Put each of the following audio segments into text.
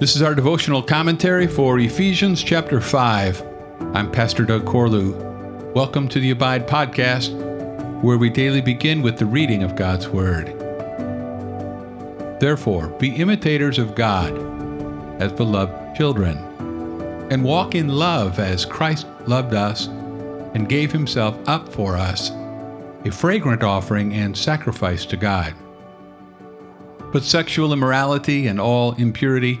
This is our devotional commentary for Ephesians chapter 5. I'm Pastor Doug Corlew. Welcome to the Abide Podcast, where we daily begin with the reading of God's Word. Therefore, be imitators of God as beloved children, and walk in love as Christ loved us and gave himself up for us, a fragrant offering and sacrifice to God. But sexual immorality and all impurity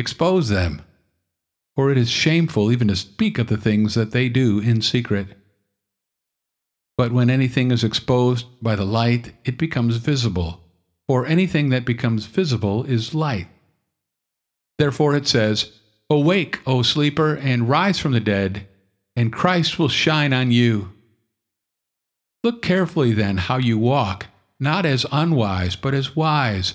expose them. For it is shameful even to speak of the things that they do in secret. But when anything is exposed by the light, it becomes visible. For anything that becomes visible is light. Therefore it says, Awake, O sleeper, and rise from the dead, and Christ will shine on you. Look carefully then how you walk, not as unwise, but as wise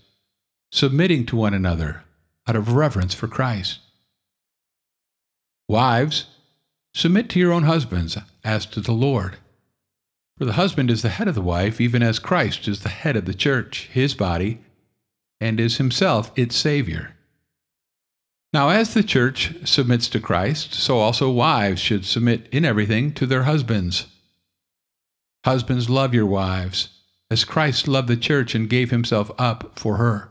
submitting to one another out of reverence for Christ. Wives, submit to your own husbands as to the Lord. For the husband is the head of the wife, even as Christ is the head of the church, his body, and is himself its Savior. Now, as the church submits to Christ, so also wives should submit in everything to their husbands. Husbands, love your wives, as Christ loved the church and gave himself up for her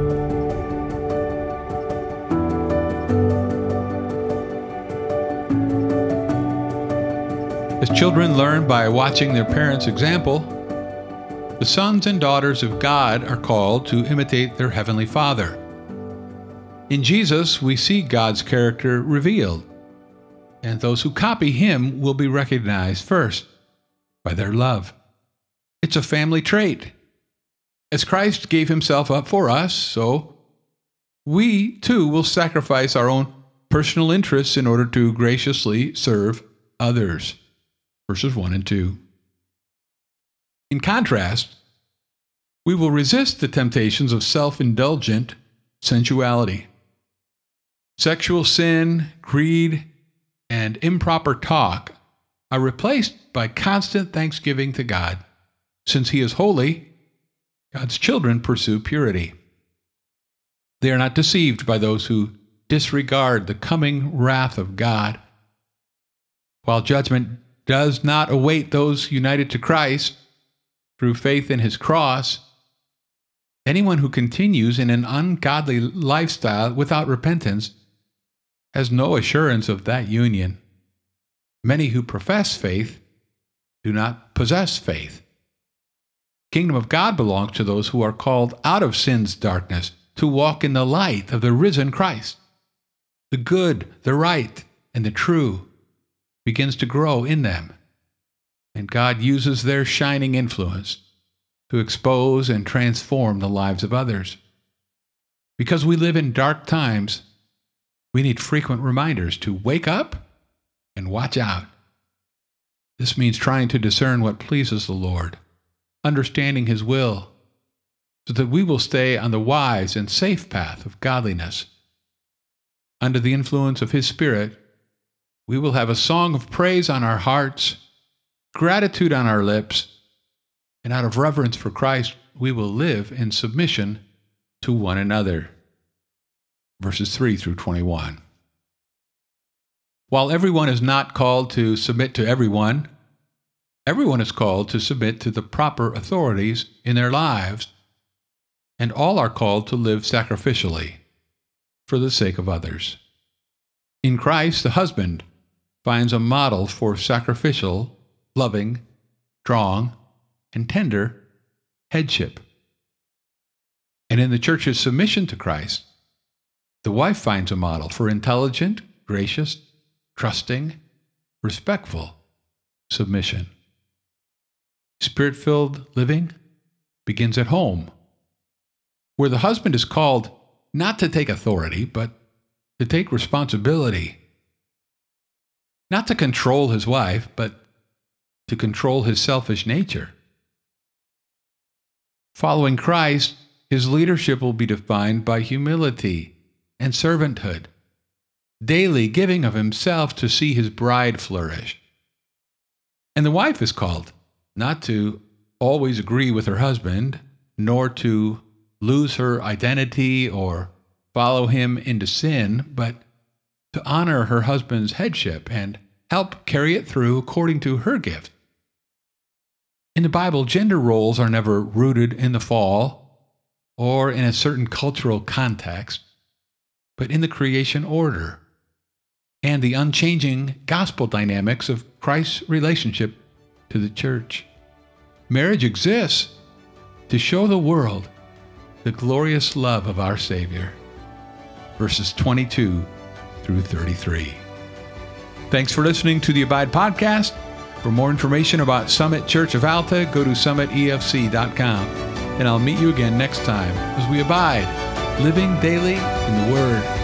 Children learn by watching their parents' example, the sons and daughters of God are called to imitate their Heavenly Father. In Jesus, we see God's character revealed, and those who copy Him will be recognized first by their love. It's a family trait. As Christ gave Himself up for us, so we too will sacrifice our own personal interests in order to graciously serve others verses 1 and 2. In contrast, we will resist the temptations of self indulgent sensuality. Sexual sin, greed, and improper talk are replaced by constant thanksgiving to God. Since He is holy, God's children pursue purity. They are not deceived by those who disregard the coming wrath of God While judgment does not await those united to Christ through faith in his cross, anyone who continues in an ungodly lifestyle without repentance has no assurance of that union. Many who profess faith do not possess faith. Kingdom of God belongs to those who are called out of sin's darkness to walk in the light of the risen Christ. The good, the right, and the true begins to grow in them, and God uses their shining influence to expose and transform the lives of others. Because we live in dark times, we need frequent reminders to wake up and watch out. This means trying to discern what pleases the Lord, understanding His will, so that we will stay on the wise and safe path of godliness. Under the influence of His Spirit, we will have a song of praise on our hearts, gratitude on our lips, and out of reverence for Christ, we will live in submission to one another. Verses 3 through 21. While everyone is not called to submit to everyone, everyone is called to submit to the proper authorities in their lives, and all are called to live sacrificially for the sake of others. In Christ, the husband finds a model for sacrificial, loving, strong, and tender headship. And in the church's submission to Christ, the wife finds a model for intelligent, gracious, trusting, respectful submission. Spirit filled living begins at home, where the husband is called not to take authority, but to take responsibility. Not to control his wife, but to control his selfish nature. Following Christ, his leadership will be defined by humility and servanthood daily giving of himself to see his bride flourish. And the wife is called not to always agree with her husband, nor to lose her identity or follow him into sin, but to honor her husband's headship and help carry it through according to her gift. In the Bible, gender roles are never rooted in the fall or in a certain cultural context, but in the creation order and the unchanging gospel dynamics of Christ's relationship to the church. Marriage exists to show the world the glorious love of our Savior. Verses 22 through 33. Thanks for listening to the Abide Podcast. For more information about Summit Church of Alta, go to summitefc.com. And I'll meet you again next time as we abide, living daily in the Word